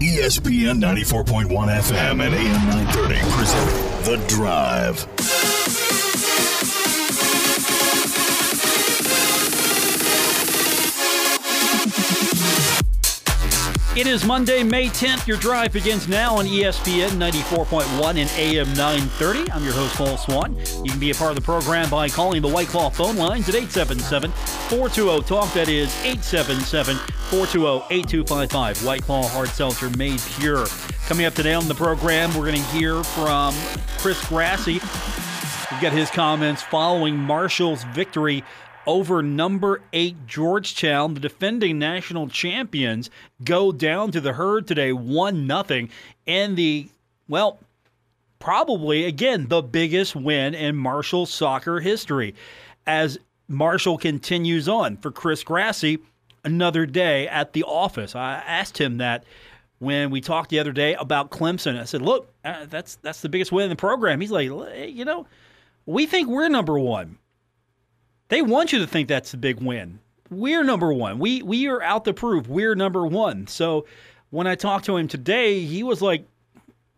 ESPN 94.1 FM and AM 930 present The Drive. It is Monday, May 10th. Your drive begins now on ESPN 94.1 and AM 930. I'm your host, Paul Swann. You can be a part of the program by calling the White Claw phone lines at 877 420 TALK. That is 877 420 8255. White Claw Hard Seltzer made pure. Coming up today on the program, we're going to hear from Chris Grassie. We've got his comments following Marshall's victory over number eight Georgetown. The defending national champions go down to the herd today, one nothing, and the well, probably again the biggest win in Marshall soccer history. As Marshall continues on for Chris Grassie, another day at the office. I asked him that when we talked the other day about Clemson. I said, "Look, uh, that's that's the biggest win in the program." He's like, "You know, we think we're number one." They want you to think that's the big win. We're number one. We we are out to prove we're number one. So when I talked to him today, he was like,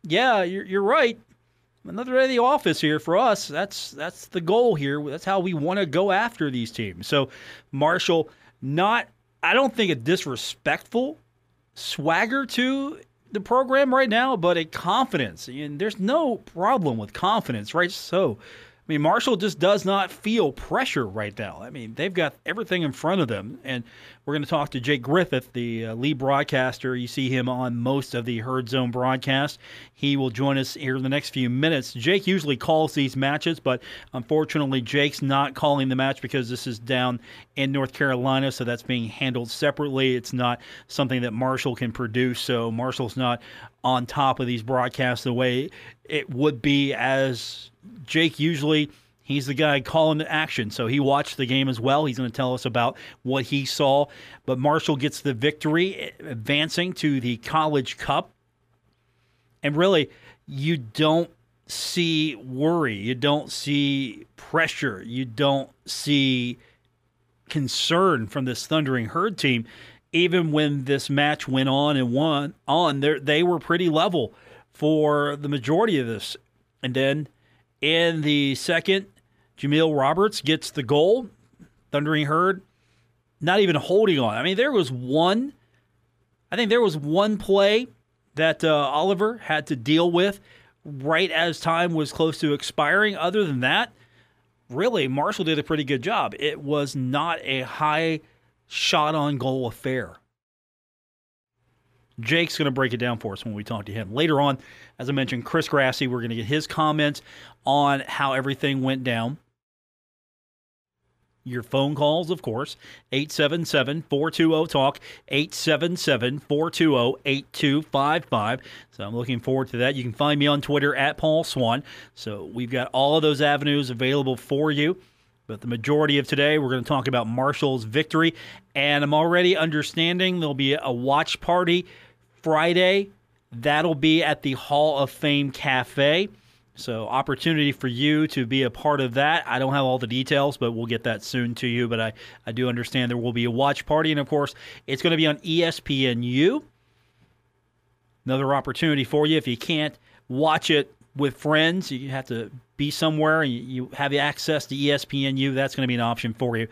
"Yeah, you're, you're right. Another day of the office here for us. That's that's the goal here. That's how we want to go after these teams." So Marshall, not I don't think a disrespectful swagger to the program right now, but a confidence. And there's no problem with confidence, right? So I mean, Marshall just does not feel pressure right now. I mean, they've got everything in front of them. And we're going to talk to Jake Griffith, the uh, lead broadcaster. You see him on most of the Herd Zone broadcast. He will join us here in the next few minutes. Jake usually calls these matches, but unfortunately, Jake's not calling the match because this is down in North Carolina, so that's being handled separately. It's not something that Marshall can produce, so Marshall's not on top of these broadcasts the way it would be as Jake usually he's the guy calling the action, so he watched the game as well. He's going to tell us about what he saw. But Marshall gets the victory, advancing to the College Cup, and really, you don't see worry, you don't see pressure, you don't see concern from this thundering herd team. Even when this match went on and won on, they were pretty level for the majority of this. And then in the second, Jamil Roberts gets the goal. Thundering Herd, not even holding on. I mean, there was one, I think there was one play that uh, Oliver had to deal with right as time was close to expiring. Other than that, really, Marshall did a pretty good job. It was not a high shot on goal affair. Jake's going to break it down for us when we talk to him. Later on, as I mentioned, Chris Grassie, we're going to get his comments on how everything went down. Your phone calls, of course, 877 420 TALK, 877 420 8255. So I'm looking forward to that. You can find me on Twitter at Paul Swann. So we've got all of those avenues available for you. But the majority of today, we're going to talk about Marshall's victory. And I'm already understanding there'll be a watch party Friday. That'll be at the Hall of Fame Cafe. So, opportunity for you to be a part of that. I don't have all the details, but we'll get that soon to you. But I, I do understand there will be a watch party. And of course, it's going to be on ESPNU. Another opportunity for you. If you can't watch it with friends, you have to be somewhere and you have access to ESPNU. That's going to be an option for you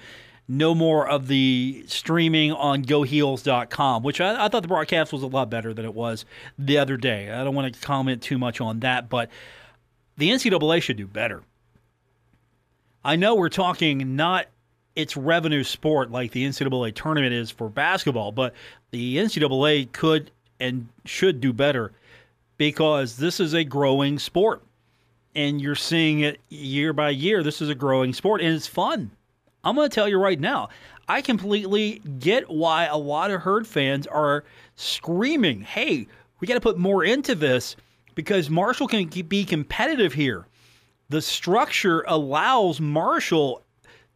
no more of the streaming on goheels.com, which I, I, thought the broadcast was a lot better than it was the other day. I don't want to comment too much on that, but the NCAA should do better. I know we're talking not its revenue sport like the NCAA tournament is for basketball, but the NCAA could and should do better because this is a growing sport. And you're seeing it year by year. This is a growing sport and it's fun. I'm going to tell you right now, I completely get why a lot of herd fans are screaming, hey, we got to put more into this because Marshall can be competitive here. The structure allows Marshall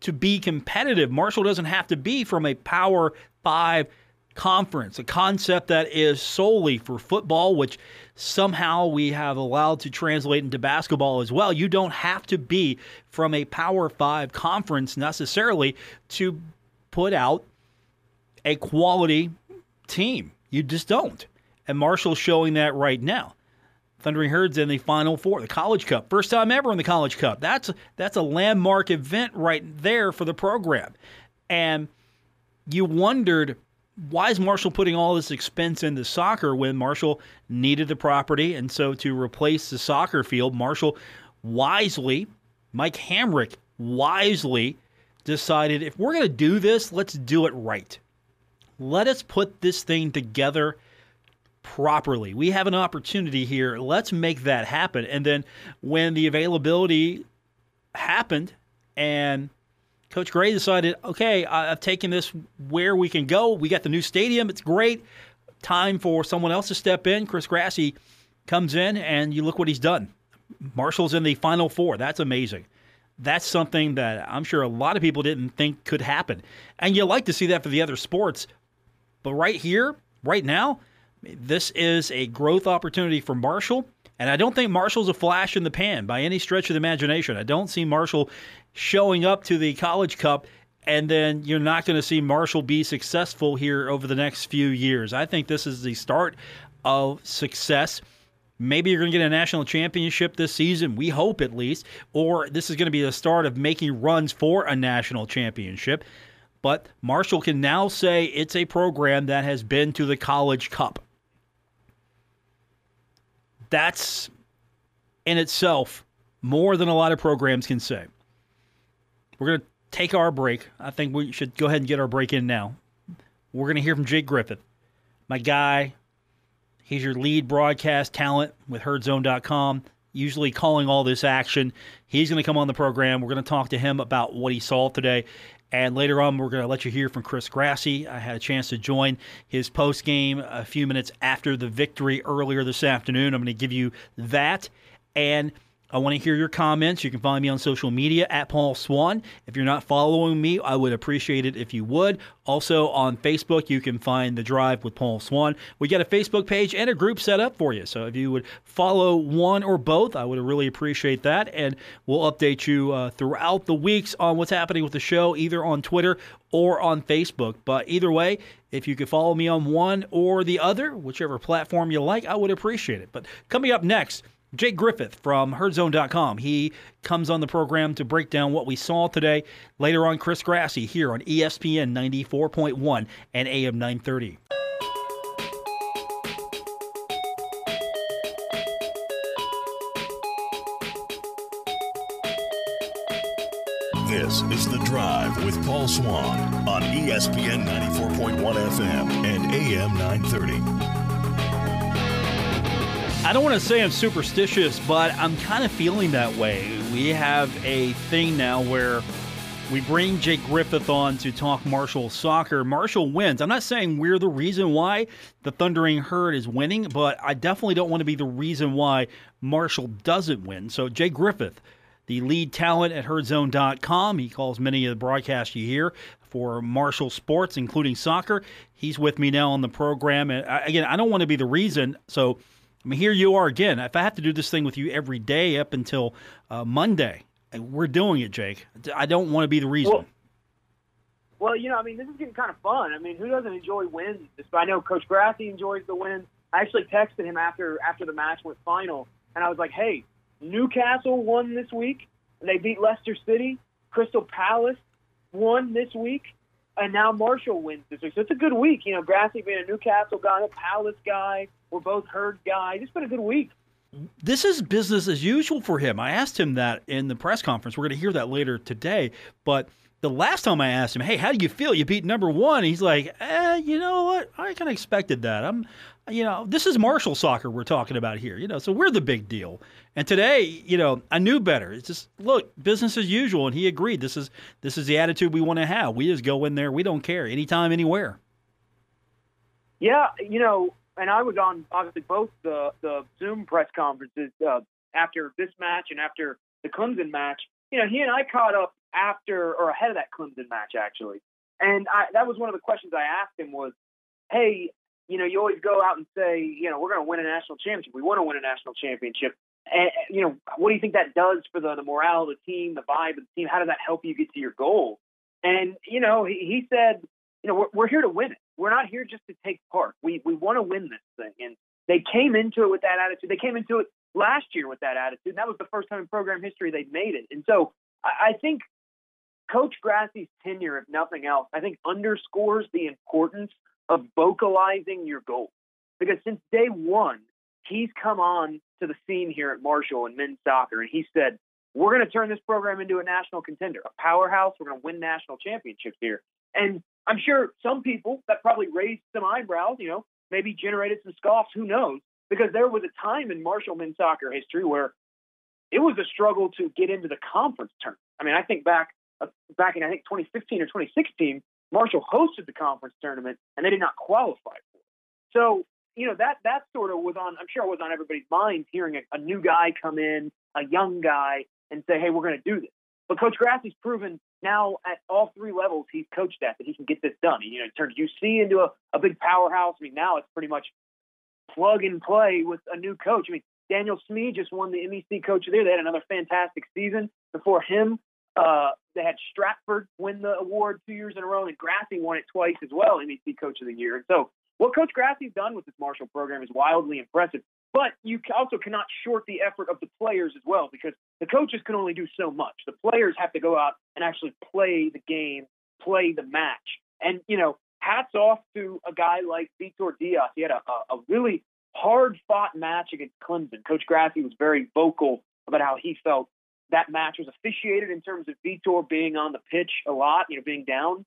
to be competitive. Marshall doesn't have to be from a Power Five conference, a concept that is solely for football, which somehow we have allowed to translate into basketball as well. You don't have to be from a Power Five conference necessarily to put out a quality team. You just don't. And Marshall's showing that right now. Thundering Herds in the Final Four, the College Cup, first time ever in the College Cup. That's that's a landmark event right there for the program, and you wondered why is Marshall putting all this expense into soccer when Marshall needed the property, and so to replace the soccer field, Marshall wisely, Mike Hamrick wisely decided if we're going to do this, let's do it right. Let us put this thing together properly. We have an opportunity here. Let's make that happen. And then when the availability happened and Coach Gray decided, okay, I've taken this where we can go. We got the new stadium. It's great. Time for someone else to step in. Chris Grassie comes in, and you look what he's done. Marshall's in the Final Four. That's amazing. That's something that I'm sure a lot of people didn't think could happen. And you like to see that for the other sports. But right here, right now, this is a growth opportunity for Marshall. And I don't think Marshall's a flash in the pan by any stretch of the imagination. I don't see Marshall showing up to the College Cup and then you're not going to see Marshall be successful here over the next few years. I think this is the start of success. Maybe you're going to get a national championship this season. We hope at least. Or this is going to be the start of making runs for a national championship. But Marshall can now say it's a program that has been to the College Cup that's in itself more than a lot of programs can say. We're going to take our break. I think we should go ahead and get our break in now. We're going to hear from Jake Griffith, my guy. He's your lead broadcast talent with herdzone.com, usually calling all this action. He's going to come on the program. We're going to talk to him about what he saw today and later on, we're going to let you hear from Chris Grassie. I had a chance to join his post game a few minutes after the victory earlier this afternoon. I'm going to give you that. And I want to hear your comments. You can find me on social media at Paul Swann. If you're not following me, I would appreciate it if you would. Also on Facebook, you can find The Drive with Paul Swann. We got a Facebook page and a group set up for you. So if you would follow one or both, I would really appreciate that. And we'll update you uh, throughout the weeks on what's happening with the show, either on Twitter or on Facebook. But either way, if you could follow me on one or the other, whichever platform you like, I would appreciate it. But coming up next, Jake Griffith from herdzone.com. He comes on the program to break down what we saw today. Later on, Chris Grassie here on ESPN 94.1 and AM 930. This is The Drive with Paul Swann on ESPN 94.1 FM and AM 930. I don't want to say I'm superstitious, but I'm kind of feeling that way. We have a thing now where we bring Jake Griffith on to talk Marshall soccer. Marshall wins. I'm not saying we're the reason why the Thundering Herd is winning, but I definitely don't want to be the reason why Marshall doesn't win. So, Jake Griffith, the lead talent at herdzone.com, he calls many of the broadcasts you hear for Marshall Sports, including soccer. He's with me now on the program. And uh, again, I don't want to be the reason. So, I mean, here you are again. If I have to do this thing with you every day up until uh, Monday, we're doing it, Jake. I don't want to be the reason. Well, well, you know, I mean, this is getting kind of fun. I mean, who doesn't enjoy wins? I know Coach Grassie enjoys the wins. I actually texted him after after the match went final, and I was like, "Hey, Newcastle won this week. They beat Leicester City. Crystal Palace won this week and now Marshall wins this week. So it's a good week. You know, Grassie being a Newcastle guy, a Palace guy, we're both Herd guys. It's been a good week. This is business as usual for him. I asked him that in the press conference. We're going to hear that later today. But the last time I asked him, "Hey, how do you feel? You beat number one." He's like, "Eh, you know what? I kind of expected that. I'm, you know, this is Marshall soccer we're talking about here. You know, so we're the big deal." And today, you know, I knew better. It's just look, business as usual, and he agreed. This is this is the attitude we want to have. We just go in there. We don't care anytime, anywhere. Yeah, you know, and I was on obviously both the the Zoom press conferences uh, after this match and after the Clemson match. You know, he and I caught up after or ahead of that Clemson match actually. And I, that was one of the questions I asked him was, "Hey, you know, you always go out and say, you know, we're going to win a national championship. We want to win a national championship. And you know, what do you think that does for the, the morale of the team, the vibe of the team? How does that help you get to your goal?" And you know, he, he said, "You know, we're, we're here to win it. We're not here just to take part. We we want to win this thing, and they came into it with that attitude. They came into it last year with that attitude. And that was the first time in program history they'd made it. And so I, I think Coach Grassie's tenure, if nothing else, I think underscores the importance of vocalizing your goals. Because since day one, he's come on to the scene here at Marshall in men's soccer, and he said, We're going to turn this program into a national contender, a powerhouse. We're going to win national championships here. And I'm sure some people that probably raised some eyebrows, you know, maybe generated some scoffs, who knows? Because there was a time in Marshall men's soccer history where it was a struggle to get into the conference tournament. I mean, I think back uh, back in I think 2015 or 2016, Marshall hosted the conference tournament and they did not qualify for it. So you know that that sort of was on. I'm sure it was on everybody's mind hearing a, a new guy come in, a young guy, and say, "Hey, we're going to do this." But Coach Grassie's proven now at all three levels he's coached at that he can get this done. You know, he turned UC into a, a big powerhouse. I mean, now it's pretty much plug and play with a new coach. I mean, Daniel Smee just won the MEC Coach of the Year. They had another fantastic season. Before him, uh, they had Stratford win the award two years in a row, and Grassie won it twice as well, MEC Coach of the Year. And so, what Coach Grassie's done with this Marshall program is wildly impressive. But you also cannot short the effort of the players as well because the coaches can only do so much. The players have to go out and actually play the game, play the match. And, you know, hats off to a guy like Vitor Dias. He had a, a, really hard fought match against Clemson. Coach Grassie was very vocal about how he felt that match was officiated in terms of Vitor being on the pitch a lot, you know, being down.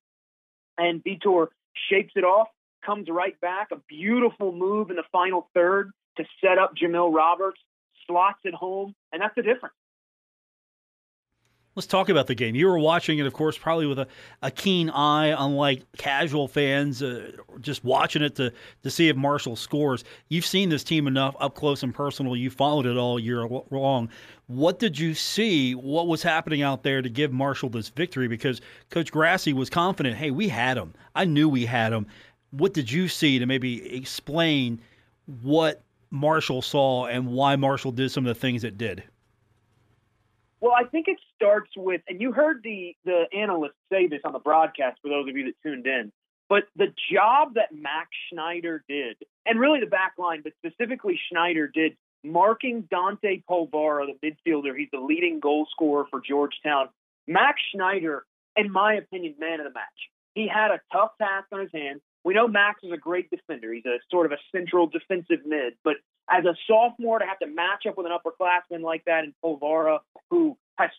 And Vitor shakes it off, comes right back, a beautiful move in the final third to set up Jamil Roberts, slots at home, and that's the difference. Let's talk about the game. You were watching it, of course, probably with a, a keen eye, unlike casual fans, uh, just watching it to, to see if Marshall scores. You've seen this team enough up close and personal. You followed it all year long. What did you see? What was happening out there to give Marshall this victory? Because Coach Grassie was confident, hey, we had him. I knew we had him. What did you see to maybe explain what Marshall saw and why Marshall did some of the things it did? Well, I think it starts with, and you heard the the analyst say this on the broadcast for those of you that tuned in. But the job that Max Schneider did, and really the back line, but specifically Schneider did, marking Dante Polvara, the midfielder. He's the leading goal scorer for Georgetown. Max Schneider, in my opinion, man of the match. He had a tough task on his hands. We know Max is a great defender. He's a sort of a central defensive mid, but as a sophomore to have to match up with an upperclassman like that in Polvara, who has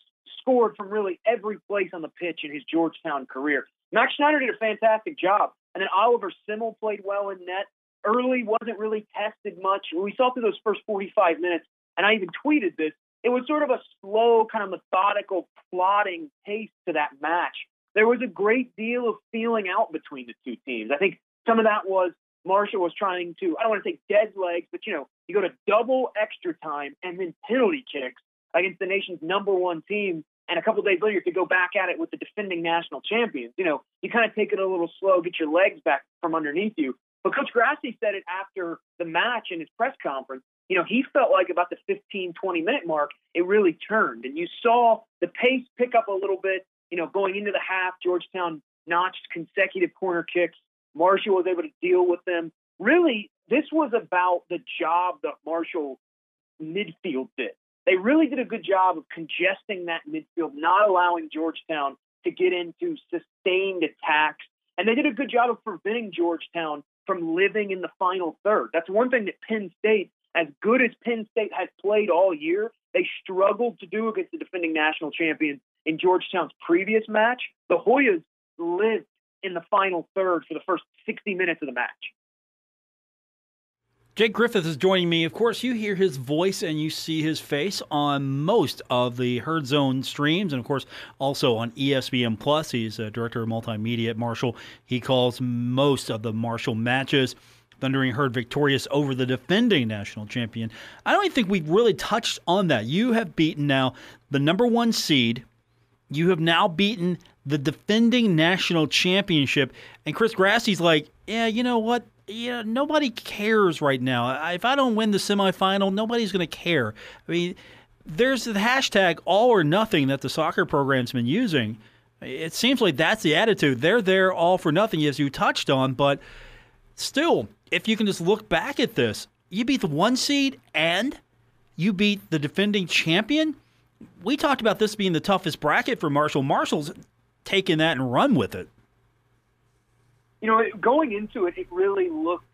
scored from really every place on the pitch in his Georgetown career. Max Schneider did a fantastic job. And then Oliver Semmle played well in net. Early wasn't really tested much. We saw through those first 45 minutes, and I even tweeted this. It was sort of a slow, kind of methodical, plotting pace to that match. There was a great deal of feeling out between the two teams. I think some of that was Marshall was trying to, I don't want to say dead legs, but you know, you go to double extra time and then penalty kicks against the nation's number one team. And a couple days later, you to go back at it with the defending national champions. You know, you kind of take it a little slow, get your legs back from underneath you. But Coach Grassie said it after the match in his press conference. You know, he felt like about the 15, 20 minute mark, it really turned. And you saw the pace pick up a little bit. You know, going into the half, Georgetown notched consecutive corner kicks. Marshall was able to deal with them. Really, this was about the job that Marshall midfield did. They really did a good job of congesting that midfield, not allowing Georgetown to get into sustained attacks. And they did a good job of preventing Georgetown from living in the final third. That's one thing that Penn State, as good as Penn State has played all year, they struggled to do against the defending national champions in Georgetown's previous match. The Hoyas lived in the final third for the first 60 minutes of the match. Jake Griffith is joining me. Of course, you hear his voice and you see his face on most of the Herd Zone streams, and of course, also on ESPN Plus. He's a director of multimedia at Marshall. He calls most of the Marshall matches. Thundering Herd victorious over the defending national champion. I don't even think we've really touched on that. You have beaten now the number one seed. You have now beaten the defending national championship. And Chris Grassie's like, yeah, you know what? Yeah, nobody cares right now. If I don't win the semifinal, nobody's going to care. I mean, there's the hashtag all or nothing that the soccer program's been using. It seems like that's the attitude. They're there all for nothing, as you touched on, but Still, if you can just look back at this, you beat the one seed and you beat the defending champion. We talked about this being the toughest bracket for Marshall. Marshall's taken that and run with it. You know, going into it, it really looked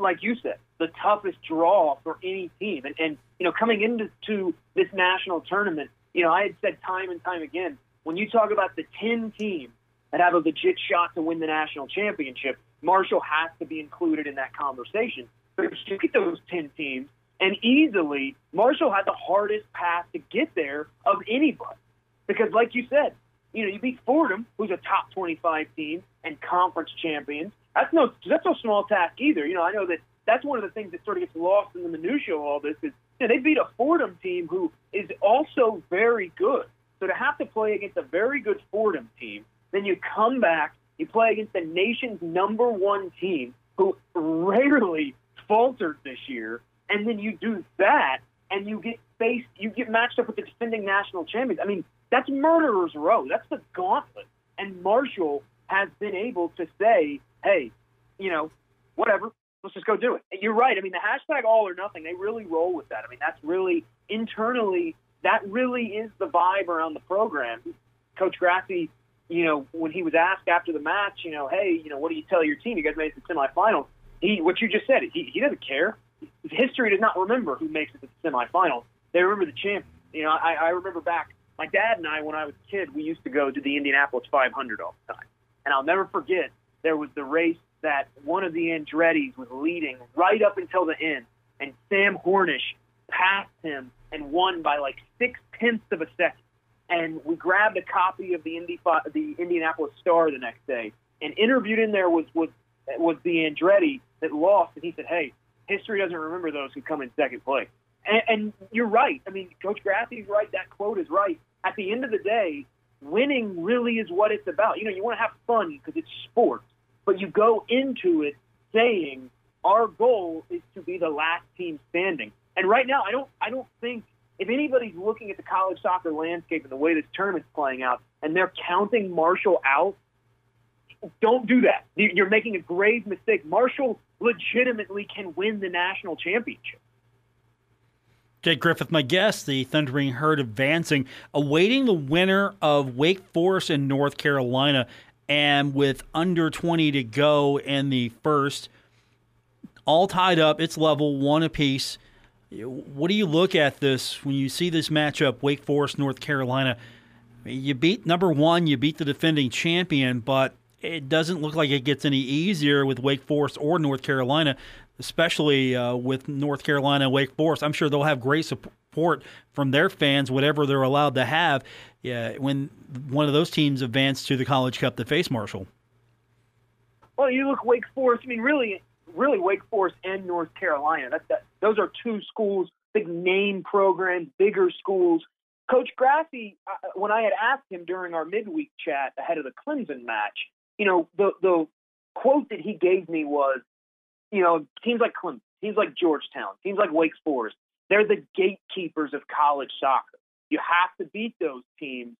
like you said, the toughest draw for any team. And, and you know, coming into to this national tournament, you know, I had said time and time again, when you talk about the 10 teams that have a legit shot to win the national championship, Marshall has to be included in that conversation. But if you get those 10 teams, and easily, Marshall had the hardest path to get there of anybody. Because, like you said, you know, you beat Fordham, who's a top 25 team and conference champions. That's no that's no small task either. You know, I know that that's one of the things that sort of gets lost in the minutia of all this is you know, they beat a Fordham team who is also very good. So to have to play against a very good Fordham team, then you come back, you play against the nation's number one team who rarely faltered this year, and then you do that and you get faced, you get matched up with the defending national champions. I mean, that's murderer's row. That's the gauntlet. And Marshall has been able to say, hey, you know, whatever, let's just go do it. And you're right. I mean, the hashtag all or nothing, they really roll with that. I mean, that's really internally, that really is the vibe around the program. Coach Grassie, you know, when he was asked after the match, you know, hey, you know, what do you tell your team? You guys made it to the semifinals. He, what you just said, he, he doesn't care. History does not remember who makes it to the semifinals. They remember the champion. You know, I, I remember back, my dad and I, when I was a kid, we used to go to the Indianapolis 500 all the time. And I'll never forget, there was the race that one of the Andretti's was leading right up until the end, and Sam Hornish passed him and won by like six tenths of a second. And we grabbed a copy of the Indy the Indianapolis Star the next day, and interviewed in there was was was the Andretti that lost, and he said, "Hey, history doesn't remember those who come in second place." And, and you're right. I mean, Coach Grassie's right. That quote is right. At the end of the day, winning really is what it's about. You know, you want to have fun because it's sports, but you go into it saying our goal is to be the last team standing. And right now, I don't, I don't think if anybody's looking at the college soccer landscape and the way this tournament's playing out, and they're counting Marshall out, don't do that. You're making a grave mistake. Marshall legitimately can win the national championship. Jake Griffith, my guest, the Thundering Herd advancing, awaiting the winner of Wake Forest and North Carolina. And with under 20 to go in the first, all tied up, it's level one apiece. What do you look at this when you see this matchup, Wake Forest, North Carolina? You beat number one, you beat the defending champion, but it doesn't look like it gets any easier with Wake Forest or North Carolina especially uh, with North Carolina and Wake Forest. I'm sure they'll have great support from their fans, whatever they're allowed to have, yeah, when one of those teams advance to the College Cup to face Marshall. Well, you look Wake Forest. I mean, really, really Wake Forest and North Carolina. That, that those are two schools, big name programs, bigger schools. Coach Grassie, uh, when I had asked him during our midweek chat ahead of the Clemson match, you know, the the quote that he gave me was, you know, teams like Clemson, teams like Georgetown, teams like Wake Forest, they're the gatekeepers of college soccer. You have to beat those teams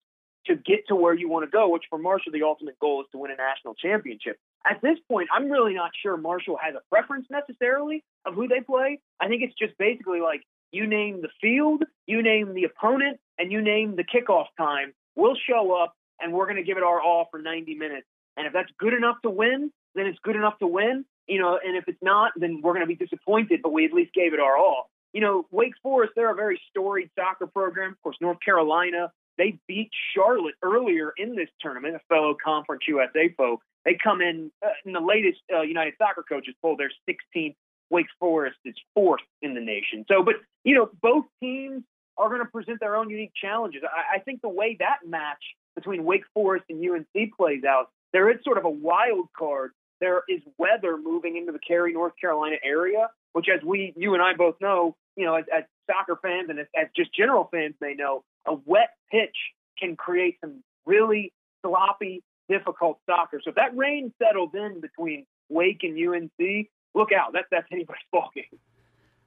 to get to where you want to go, which for Marshall, the ultimate goal is to win a national championship. At this point, I'm really not sure Marshall has a preference necessarily of who they play. I think it's just basically like you name the field, you name the opponent, and you name the kickoff time. We'll show up and we're going to give it our all for 90 minutes. And if that's good enough to win, then it's good enough to win you know, and if it's not, then we're going to be disappointed, but we at least gave it our all. You know, Wake Forest, they're a very storied soccer program. Of course, North Carolina, they beat Charlotte earlier in this tournament, a fellow Conference USA foe. They come in uh, in the latest uh, United Soccer Coaches poll, they're 16th. Wake Forest is fourth in the nation. So, but, you know, both teams are going to present their own unique challenges. I, I think the way that match between Wake Forest and UNC plays out, there is sort of a wild card there is weather moving into the Cary, North Carolina area, which, as we, you and I both know, you know, as, as soccer fans and as, as just general fans may know, a wet pitch can create some really sloppy, difficult soccer. So if that rain settles in between Wake and UNC, look out. That's that's anybody's ball game.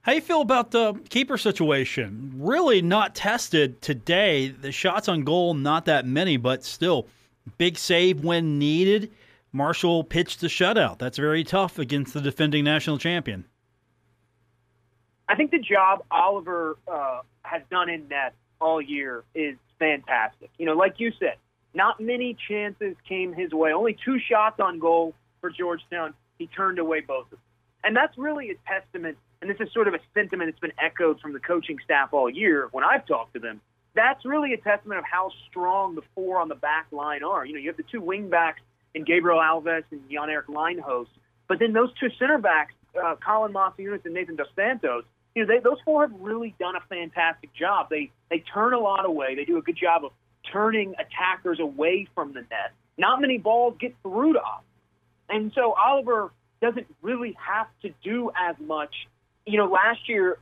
How you feel about the keeper situation? Really not tested today. The shots on goal, not that many, but still big save when needed. Marshall pitched the shutout. That's very tough against the defending national champion. I think the job Oliver uh, has done in net all year is fantastic. You know, like you said, not many chances came his way. Only two shots on goal for Georgetown. He turned away both of them. And that's really a testament, and this is sort of a sentiment that's been echoed from the coaching staff all year when I've talked to them. That's really a testament of how strong the four on the back line are. You know, you have the two wing backs in Gabriel Alves and Jan-Erik Leinhos, but then those two center backs, uh, Collin Mocyunas and Nathan Dos Santos, you know, they, those four have really done a fantastic job. They they turn a lot away. They do a good job of turning attackers away from the net. Not many balls get through to us. And so Oliver doesn't really have to do as much. You know, last year,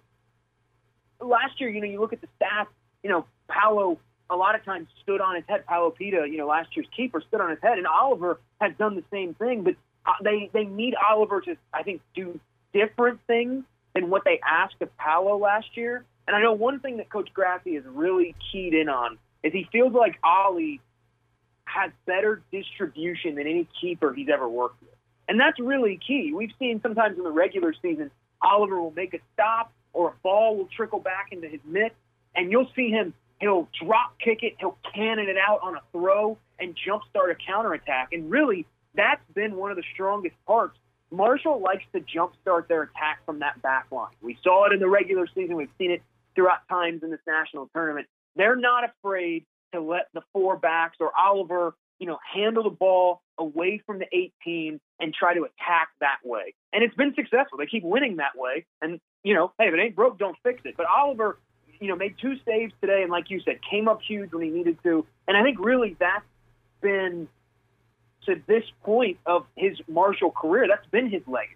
last year, you know, you look at the stats, you know, Paulo a lot of times stood on his head. Paulo Pita, you know, last year's keeper stood on his head, and Oliver has done the same thing. But uh, they they need Oliver to, I think, do different things than what they asked of Paulo last year. And I know one thing that Coach Grassie is really keyed in on is he feels like Ollie has better distribution than any keeper he's ever worked with. And that's really key. We've seen sometimes in the regular season, Oliver will make a stop or a ball will trickle back into his mitt, and you'll see him, he'll drop kick it, he'll cannon it out on a throw and jumpstart a counterattack. And really, that's been one of the strongest parts. Marshall likes to jumpstart their attack from that back line. We saw it in the regular season. We've seen it throughout times in this national tournament. They're not afraid to let the four backs or Oliver, you know, handle the ball away from the 18 and try to attack that way. And it's been successful. They keep winning that way. And, you know, hey, if it ain't broke, don't fix it. But Oliver, you know, made two saves today and like you said, came up huge when he needed to. And I think really that's been to this point of his Marshall career, that's been his legacy.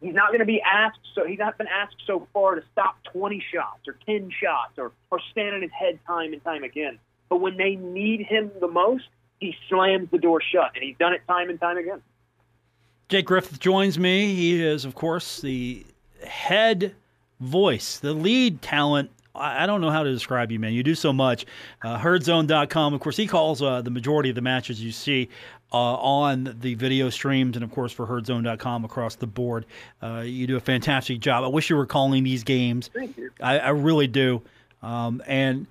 He's not going to be asked, so he's not been asked so far to stop 20 shots or 10 shots or, or stand on his head time and time again. But when they need him the most, he slams the door shut, and he's done it time and time again. Jake Griffith joins me. He is, of course, the head voice, the lead talent. I don't know how to describe you, man. You do so much. Uh, herdzone.com. Of course, he calls uh, the majority of the matches you see uh, on the video streams and, of course, for herdzone.com across the board. Uh, you do a fantastic job. I wish you were calling these games. Thank you. I, I really do. Um, and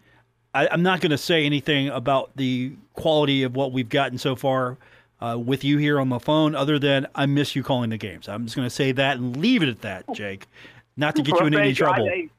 I, am not going to say anything about the quality of what we've gotten so far uh, with you here on the phone, other than I miss you calling the games. I'm just going to say that and leave it at that, Jake. Not to get you in any trouble. I,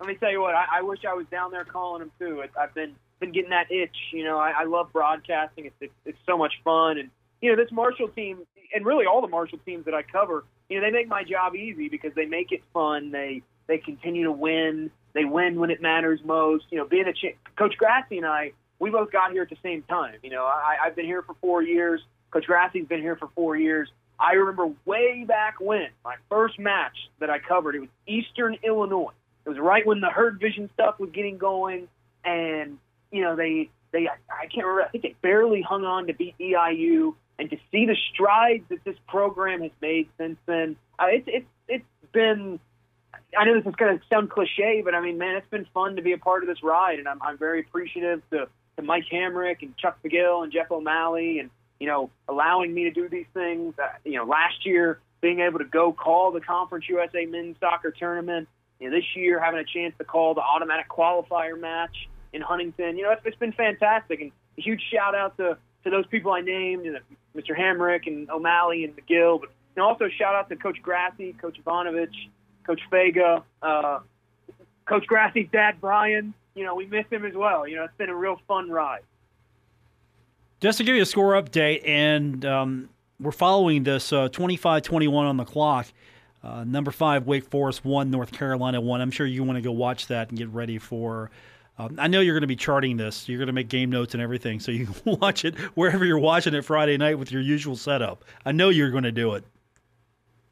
let me tell you what. I, I, wish I was down there calling them too. I've been been getting that itch. You know, I, I love broadcasting. It's, it's it's so much fun, and you know this Marshall team, and really all the Marshall teams that I cover. You know, they make my job easy because they make it fun. They they continue to win. They win when it matters most. You know, being a ch- Coach Grassie and I, we both got here at the same time. You know, I, I've been here for four years. Coach Grassie's been here for four years. I remember way back when my first match that I covered, it was Eastern Illinois. It was right when the herd vision stuff was getting going, and you know they they I can't remember. I think they barely hung on to beat EIU, and to see the strides that this program has made since then, it's it's it's been I know this is going to sound cliche, but I mean, man, it's been fun to be a part of this ride, and I'm, I'm very appreciative to, to Mike Hamrick and Chuck McGill and Jeff O'Malley, and you know, allowing me to do these things. Uh, you know, last year being able to go call the Conference USA Men's Soccer Tournament. You know, this year having a chance to call the automatic qualifier match in Huntington. You know, it's, it's been fantastic, and a huge shout out to to those people I named, you know, Mr. Hamrick and O'Malley and McGill, but know, also shout out to Coach Grassie, Coach Ivanovich Coach Fega, uh, Coach Grassie's dad, Brian. You know, we miss him as well. You know, it's been a real fun ride. Just to give you a score update, and um, we're following this uh, 25 21 on the clock. Uh, number five, Wake Forest one, North Carolina one. I'm sure you want to go watch that and get ready for. Um, I know you're going to be charting this. You're going to make game notes and everything, so you can watch it wherever you're watching it Friday night with your usual setup. I know you're going to do it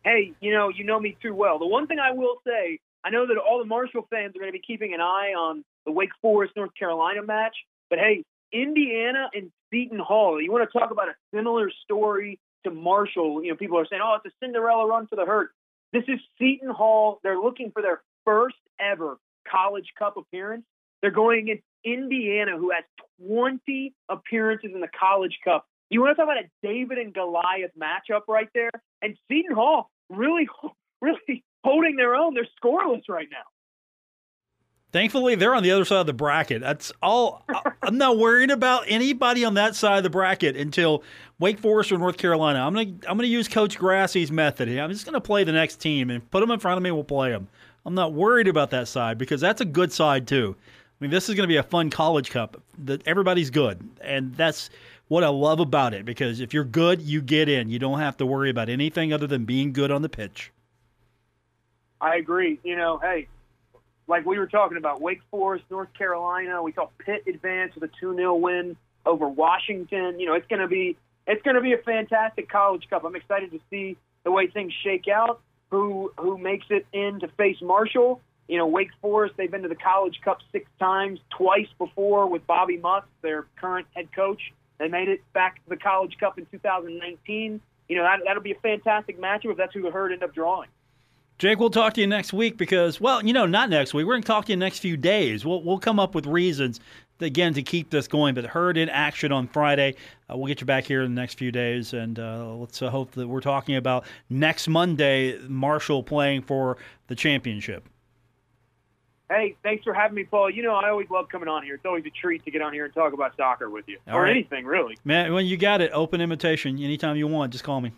hey, you know, you know me too well. The one thing I will say, I know that all the Marshall fans are going to be keeping an eye on the Wake Forest North Carolina match, but hey, Indiana and Seton Hall. You want to talk about a similar story to Marshall? You know, people are saying, "Oh, it's a Cinderella run for the hurt." This is Seton Hall. They're looking for their first ever College Cup appearance. They're going against Indiana, who has 20 appearances in the College Cup. You want to talk about a David and Goliath matchup right there? And Seton Hall really, really holding their own. They're scoreless right now. Thankfully, they're on the other side of the bracket. That's all. I'm not worried about anybody on that side of the bracket until Wake Forest or North Carolina. I'm gonna I'm gonna use Coach Grassie's method. I'm just gonna play the next team and put them in front of me. We'll play them. I'm not worried about that side because that's a good side too. I mean, this is to be a fun college cup. That everybody's good, and that's what I love about it. Because if you're good, you get in. You don't have to worry about anything other than being good on the pitch. I agree. You know, hey, like we were talking about, Wake Forest, North Carolina. We saw Pitt advance with a two 0 win over Washington. You know, it's going to be it's going to be a fantastic College Cup. I'm excited to see the way things shake out. Who who makes it in to face Marshall? You know, Wake Forest. They've been to the College Cup six times, twice before with Bobby Muuss, their current head coach. They made it back to the College Cup in 2019. You know, that, that'll be a fantastic matchup if that's who the herd end up drawing. Jake, we'll talk to you next week because, well, you know, not next week. We're going to talk to you next few days. We'll, we'll come up with reasons, again, to keep this going. But Herd in action on Friday. Uh, we'll get you back here in the next few days. And uh, let's uh, hope that we're talking about next Monday, Marshall playing for the championship. Hey, thanks for having me, Paul. You know, I always love coming on here. It's always a treat to get on here and talk about soccer with you, All or right. anything, really. Man, when you got it, open invitation. Anytime you want, just call me.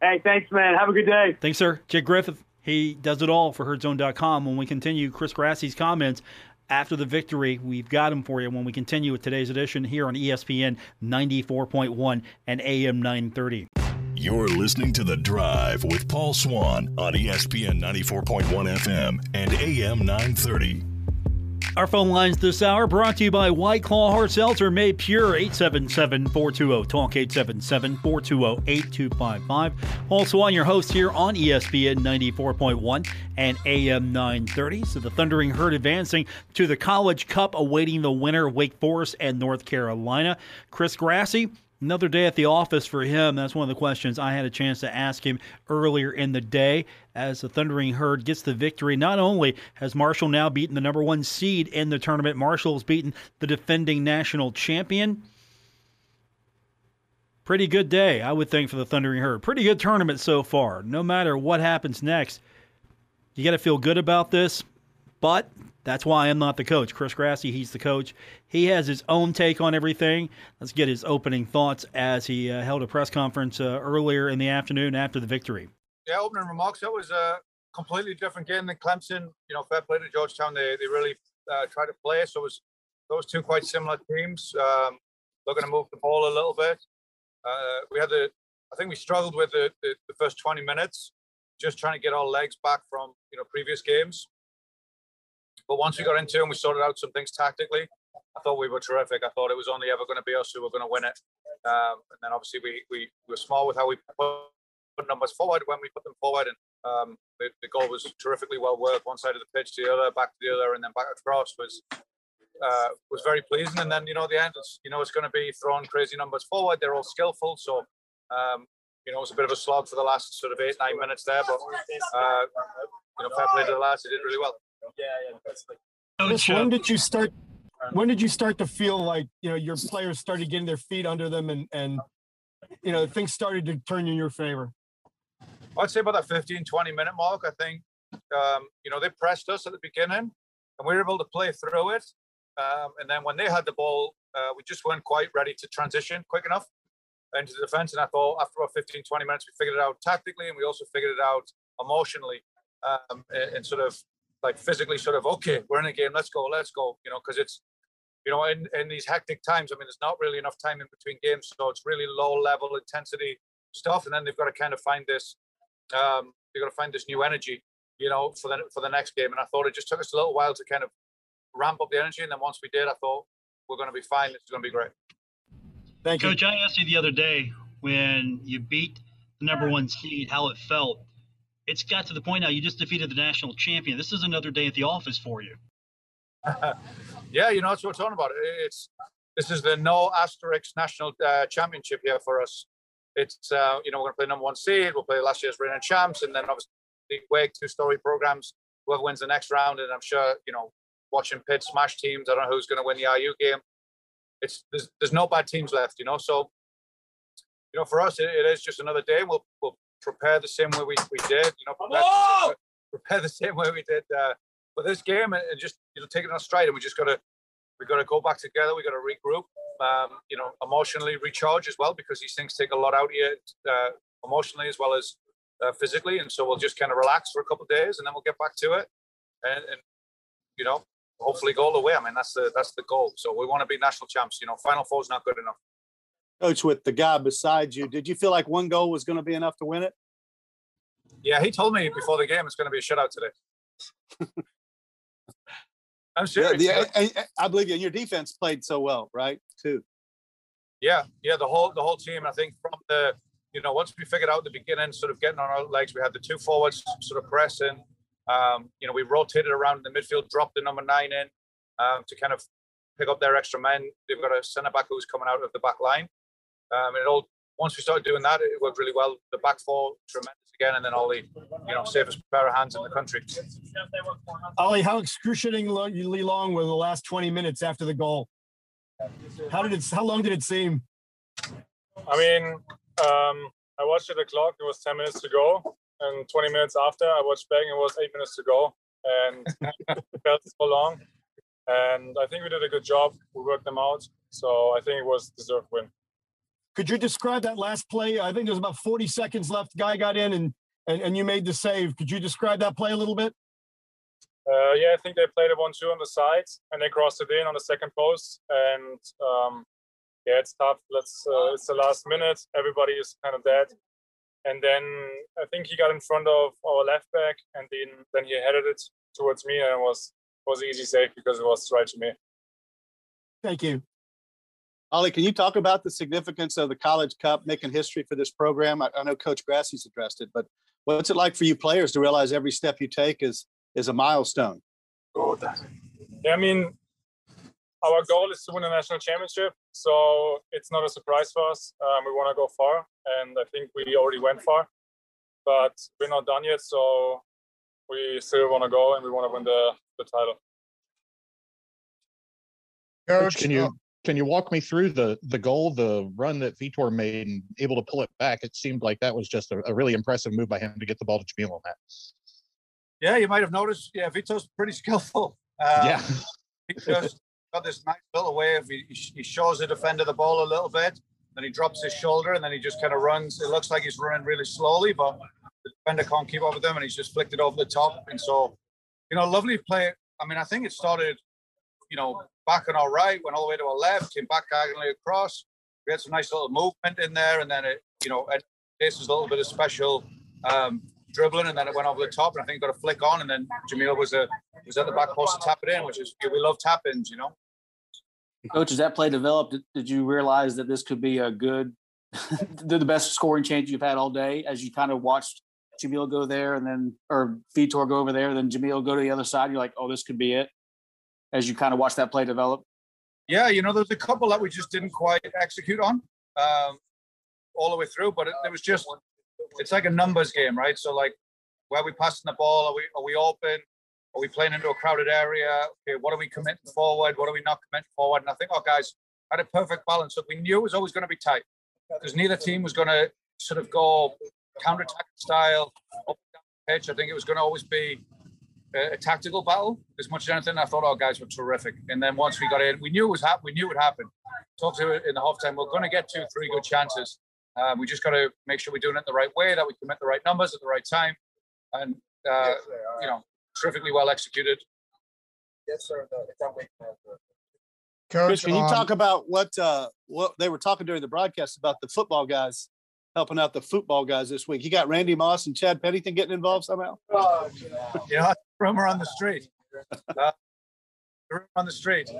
Hey, thanks, man. Have a good day. Thanks, sir. Jake Griffith, he does it all for herdzone.com. When we continue Chris Grassie's comments after the victory, we've got him for you when we continue with today's edition here on ESPN 94.1 and AM 930. You're listening to The Drive with Paul Swann on ESPN 94.1 FM and AM 930. Our phone lines this hour brought to you by White Claw Hard Seltzer, made pure 877-420-TALK, 877-420-8255. Also on your host here on ESPN 94.1 and AM 930. So the Thundering Herd advancing to the College Cup, awaiting the winner, Wake Forest and North Carolina. Chris Grassie, Another day at the office for him. That's one of the questions I had a chance to ask him earlier in the day as the Thundering Herd gets the victory. Not only has Marshall now beaten the number one seed in the tournament, Marshall's beaten the defending national champion. Pretty good day, I would think, for the Thundering Herd. Pretty good tournament so far. No matter what happens next, you got to feel good about this. But that's why I'm not the coach. Chris Grassie, he's the coach. He has his own take on everything. Let's get his opening thoughts as he uh, held a press conference uh, earlier in the afternoon after the victory. Yeah, opening remarks. That was a completely different game than Clemson. You know, fair play to Georgetown. They they really uh, tried to play. So it was those two quite similar teams. Um, looking to move the ball a little bit. Uh, we had the. I think we struggled with the, the, the first 20 minutes, just trying to get our legs back from you know previous games. But once we got into and we sorted out some things tactically, I thought we were terrific. I thought it was only ever going to be us who were going to win it. Um, and then obviously we, we were smart with how we put numbers forward when we put them forward. And um, the, the goal was terrifically well worked. One side of the pitch to the other, back to the other, and then back across was uh, was very pleasing. And then you know the end, it's, you know it's going to be throwing crazy numbers forward. They're all skillful, so um, you know it was a bit of a slog for the last sort of eight nine minutes there. But uh, you know fair play to the lads, they did really well. Chris, when did you start? When did you start to feel like you know your players started getting their feet under them and and you know things started to turn in your favor? I'd say about that 15, 20 minute mark. I think, um, you know, they pressed us at the beginning and we were able to play through it. Um, and then when they had the ball, uh, we just weren't quite ready to transition quick enough into the defense. And I thought after about 15, 20 minutes, we figured it out tactically and we also figured it out emotionally um, and, and sort of like physically, sort of, okay, we're in a game, let's go, let's go, you know, because it's, you know, in, in these hectic times, I mean, there's not really enough time in between games. So it's really low level intensity stuff. And then they've got to kind of find this um, they've got to find this new energy, you know, for the for the next game. And I thought it just took us a little while to kind of ramp up the energy. And then once we did, I thought we're going to be fine. It's going to be great. Thank you. Coach, I asked you the other day when you beat the number one seed how it felt. It's got to the point now you just defeated the national champion. This is another day at the office for you. yeah, you know, that's what we're talking about. It's this is the no asterisk national uh, championship here for us. It's uh, you know we're going to play number one seed. We'll play last year's reigning champs, and then obviously Wake two story programs. Whoever wins the next round, and I'm sure you know watching Pitt smash teams. I don't know who's going to win the IU game. it's there's, there's no bad teams left, you know. So, you know, for us, it, it is just another day. We'll we'll prepare the same way we, we did, you know, prepare, prepare the same way we did uh, for this game, and, and just you know take it on stride. And we just got to we got to go back together. We got to regroup, um, you know, emotionally recharge as well because these things take a lot out of you uh, emotionally as well as uh, physically. And so we'll just kind of relax for a couple of days, and then we'll get back to it. And, and you know, hopefully go all the way. I mean, that's the that's the goal. So we want to be national champs. You know, Final Four is not good enough. Coach, with the guy beside you, did you feel like one goal was going to be enough to win it? Yeah, he told me before the game it's going to be a shutout today. I'm serious. Yeah, yeah, I believe you. And your defense played so well, right? Too. Yeah, yeah. The whole the whole team. I think from the you know once we figured out the beginning, sort of getting on our legs, we had the two forwards sort of pressing. Um, you know, we rotated around in the midfield, dropped the number nine in um, to kind of pick up their extra men. They've got a centre back who's coming out of the back line. Um, and it all once we started doing that, it worked really well. The back four tremendous again, and then Ollie, you know, safest pair of hands in the country. Ollie, how excruciatingly long were the last 20 minutes after the goal? How did it? How long did it seem? I mean, um, I watched at the clock. It was 10 minutes to go, and 20 minutes after, I watched back. It was eight minutes to go, and it felt so long. And I think we did a good job. We worked them out, so I think it was deserved win. Could you describe that last play? I think there was about 40 seconds left. Guy got in and, and, and you made the save. Could you describe that play a little bit? Uh, yeah, I think they played a one-two on the side and they crossed it in on the second post. And um, yeah, it's tough. Let's. Uh, it's the last minute. Everybody is kind of dead. And then I think he got in front of our left back, and then then he headed it towards me, and it was was easy save because it was right to me. Thank you. Ollie, can you talk about the significance of the College Cup making history for this program? I, I know Coach Grassie's addressed it, but what's it like for you players to realize every step you take is is a milestone? Yeah, I mean, our goal is to win a national championship, so it's not a surprise for us. Um, we want to go far, and I think we already went far, but we're not done yet. So we still want to go, and we want to win the the title. Coach, can you uh, can you walk me through the the goal, the run that Vitor made, and able to pull it back? It seemed like that was just a, a really impressive move by him to get the ball to Jamil on that. Yeah, you might have noticed. Yeah, Vitor's pretty skillful. Um, yeah, he just got this nice little wave. He, he shows the defender the ball a little bit, then he drops his shoulder, and then he just kind of runs. It looks like he's running really slowly, but the defender can't keep up with him, and he's just flicked it over the top. And so, you know, lovely play. I mean, I think it started, you know, back on our right, went all the way to our left, came back diagonally across. We had some nice little movement in there, and then it, you know, and this was a little bit of special um, dribbling, and then it went over the top, and I think got a flick on, and then Jamil was a was at the back post to tap it in, which is we love tap ins, you know. Coach, as that play developed, did you realize that this could be a good, the best scoring change you've had all day as you kind of watched Jamil go there and then, or Vitor go over there, then Jamil go to the other side? You're like, oh, this could be it as you kind of watch that play develop? Yeah, you know, there's a couple that we just didn't quite execute on um, all the way through, but it, it, was just, it's like a numbers game, right? So, like, where are we passing the ball? Are we are we open? Are we playing into a crowded area? Okay, what are we committing forward? What are we not committing forward? And I think our guys had a perfect balance. So we knew it was always going to be tight because neither team was going to sort of go counter attack style up the pitch. I think it was going to always be a, tactical battle as much as anything. I thought our guys were terrific, and then once we got in, we knew it was hap- We knew it would happen. Talked to it in the halftime. We're going to get two, three good chances. Um, we just got to make sure we're doing it the right way, that we commit the right numbers at the right time, and uh, you know, terrifically well executed. Yes, sir. Coach, can you um, talk about what uh, what they were talking during the broadcast about the football guys helping out the football guys this week? You got Randy Moss and Chad Pennington getting involved somehow? Oh, yeah, rumor on the street. Uh, rumor on the street.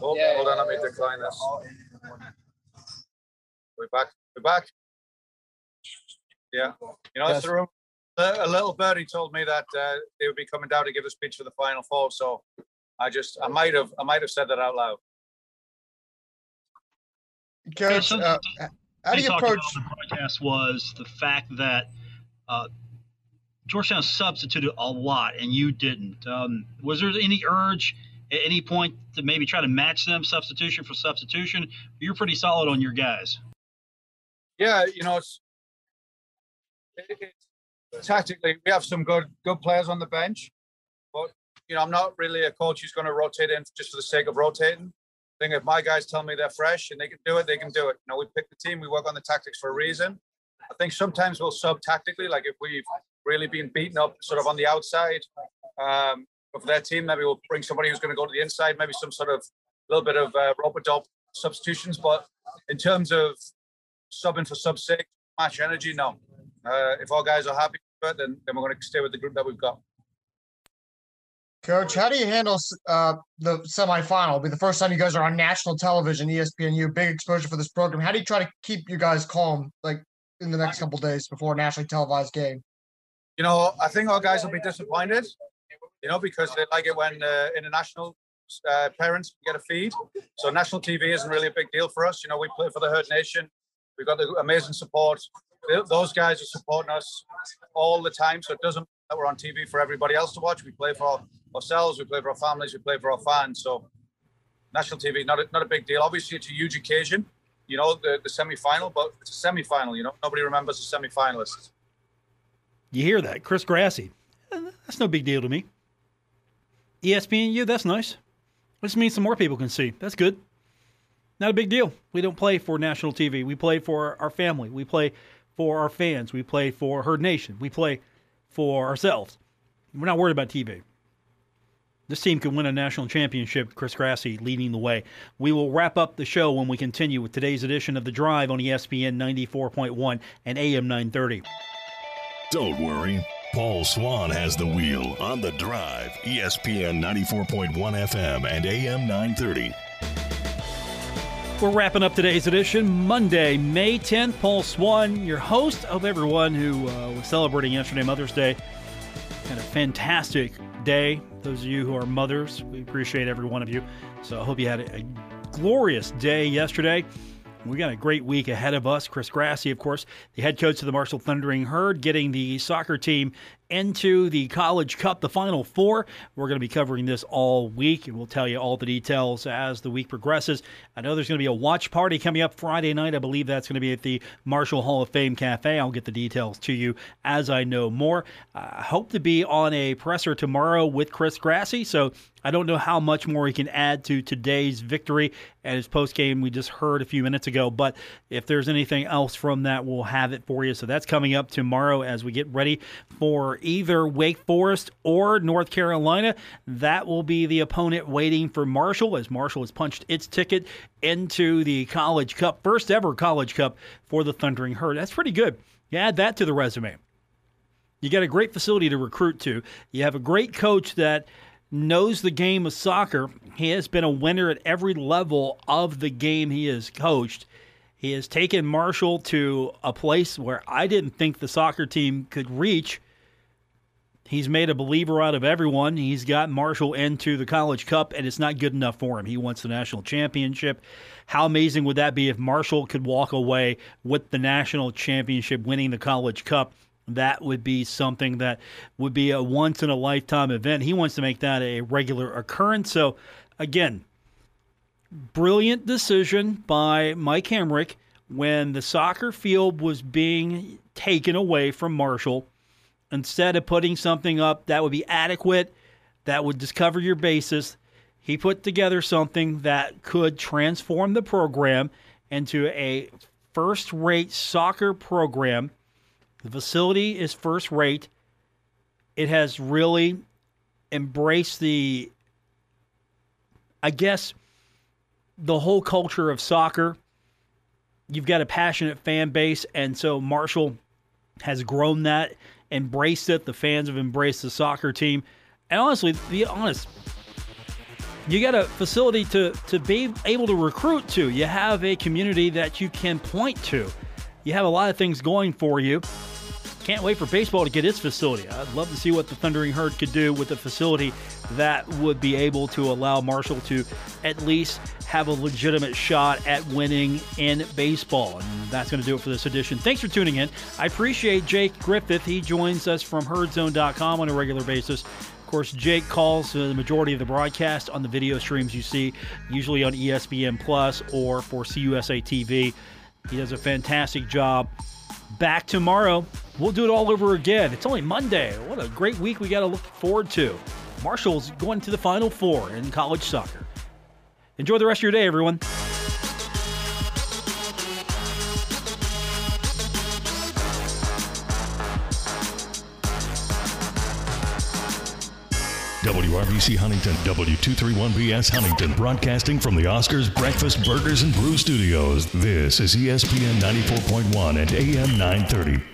Hold, yeah, hold on, let me decline this. We're back. We're back. Yeah, you know, that's the room. A little birdie told me that uh, they would be coming down to give a speech for the final four. So I just, I might have, I might have said that out loud. Coach, uh, how do you approach the broadcast was the fact that uh, Georgetown substituted a lot and you didn't. Um, was there any urge at any point to maybe try to match them substitution for substitution? You're pretty solid on your guys. Yeah, you know, it's, it, it, tactically we have some good good players on the bench, but you know, I'm not really a coach who's going to rotate in just for the sake of rotating. I think if my guys tell me they're fresh and they can do it, they can do it. You know, we pick the team, we work on the tactics for a reason. I think sometimes we'll sub tactically, like if we've really been beaten up sort of on the outside um, of their team, maybe we'll bring somebody who's going to go to the inside, maybe some sort of little bit of uh, rope substitutions. But in terms of subbing for sub six, match energy, no. Uh, if our guys are happy with it, then, then we're going to stay with the group that we've got. Coach, how do you handle uh, the semifinal? It'll be the first time you guys are on national television, ESPNU, big exposure for this program. How do you try to keep you guys calm, like in the next couple days before a nationally televised game? You know, I think our guys will be disappointed. You know, because they like it when uh, international uh, parents get a feed. So national TV isn't really a big deal for us. You know, we play for the Herd Nation. We've got the amazing support. Those guys are supporting us all the time. So it doesn't matter that we're on TV for everybody else to watch. We play for ourselves, we play for our families, we play for our fans. So national TV, not a, not a big deal. Obviously, it's a huge occasion, you know, the, the semi final, but it's a semi final, you know, nobody remembers the semi finalists. You hear that? Chris Grassie. Eh, that's no big deal to me. ESPN, you, that's nice. This means some more people can see. That's good. Not a big deal. We don't play for national TV. We play for our family. We play for our fans. We play for Herd Nation. We play for ourselves. We're not worried about TV. This team can win a national championship. Chris Grassie leading the way. We will wrap up the show when we continue with today's edition of The Drive on ESPN 94.1 and AM 930. Don't worry. Paul Swann has the wheel on The Drive, ESPN 94.1 FM and AM 930. We're wrapping up today's edition, Monday, May 10th. Paul Swann, your host of everyone who uh, was celebrating yesterday, Mother's Day. Had a fantastic day. Those of you who are mothers, we appreciate every one of you. So I hope you had a, glorious day yesterday. We got a great week ahead of us. Chris Grassie, of course, the head coach of the Marshall Thundering Herd, getting the soccer team into the College Cup, the Final Four. We're going to be covering this all week, and we'll tell you all the details as the week progresses. I know there's going to be a watch party coming up Friday night. I believe that's going to be at the Marshall Hall of Fame Cafe. I'll get the details to you as I know more. I hope to be on a presser tomorrow with Chris Grassie, so I don't know how much more he can add to today's victory and his post game we just heard a few minutes ago. But if there's anything else from that, we'll have it for you. So that's coming up tomorrow as we get ready for either Wake Forest or North Carolina. That will be the opponent waiting for Marshall as Marshall has punched its ticket into the College Cup, first ever College Cup for the Thundering Herd. That's pretty good. You add that to the resume. You got a great facility to recruit to. You have a great coach that knows the game of soccer. He has been a winner at every level of the game he has coached. He has taken Marshall to a place where I didn't think the soccer team could reach. He's made a believer out of everyone. He's got Marshall into the College Cup, and it's not good enough for him. He wants the national championship. How amazing would that be if Marshall could walk away with the national championship, winning the College Cup? that would be something that would be a once in a lifetime event. He wants to make that a regular occurrence. So, again, brilliant decision by Mike Hamrick when the soccer field was being taken away from Marshall. Instead of putting something up that would be adequate, that would just cover your bases, he put together something that could transform the program into a first rate soccer program the facility is first rate. It has really embraced the, I guess, the whole culture of soccer. You've got a passionate fan base, and so Marshall has grown that, embraced it. The fans have embraced the soccer team. And honestly, be honest, you got a facility to, to be able to recruit to. You have a community that you can point to. You have a lot of things going for you. Can't wait for baseball to get its facility. I'd love to see what the Thundering Herd could do with a facility that would be able to allow Marshall to at least have a legitimate shot at winning in baseball. And that's going to do it for this edition. Thanks for tuning in. I appreciate Jake Griffith. He joins us from herdzone.com on a regular basis Of course, Jake calls the majority of the broadcast on the video streams you see, usually on ESPN Plus or for CUSA TV. He does a fantastic job. Back tomorrow. We'll do it all over again. It's only Monday. What a great week we got to look forward to. Marshall's going to the Final Four in college soccer. Enjoy the rest of your day, everyone. WRBC Huntington, W231BS Huntington, broadcasting from the Oscars Breakfast Burgers and Brew Studios. This is ESPN 94.1 and AM 930.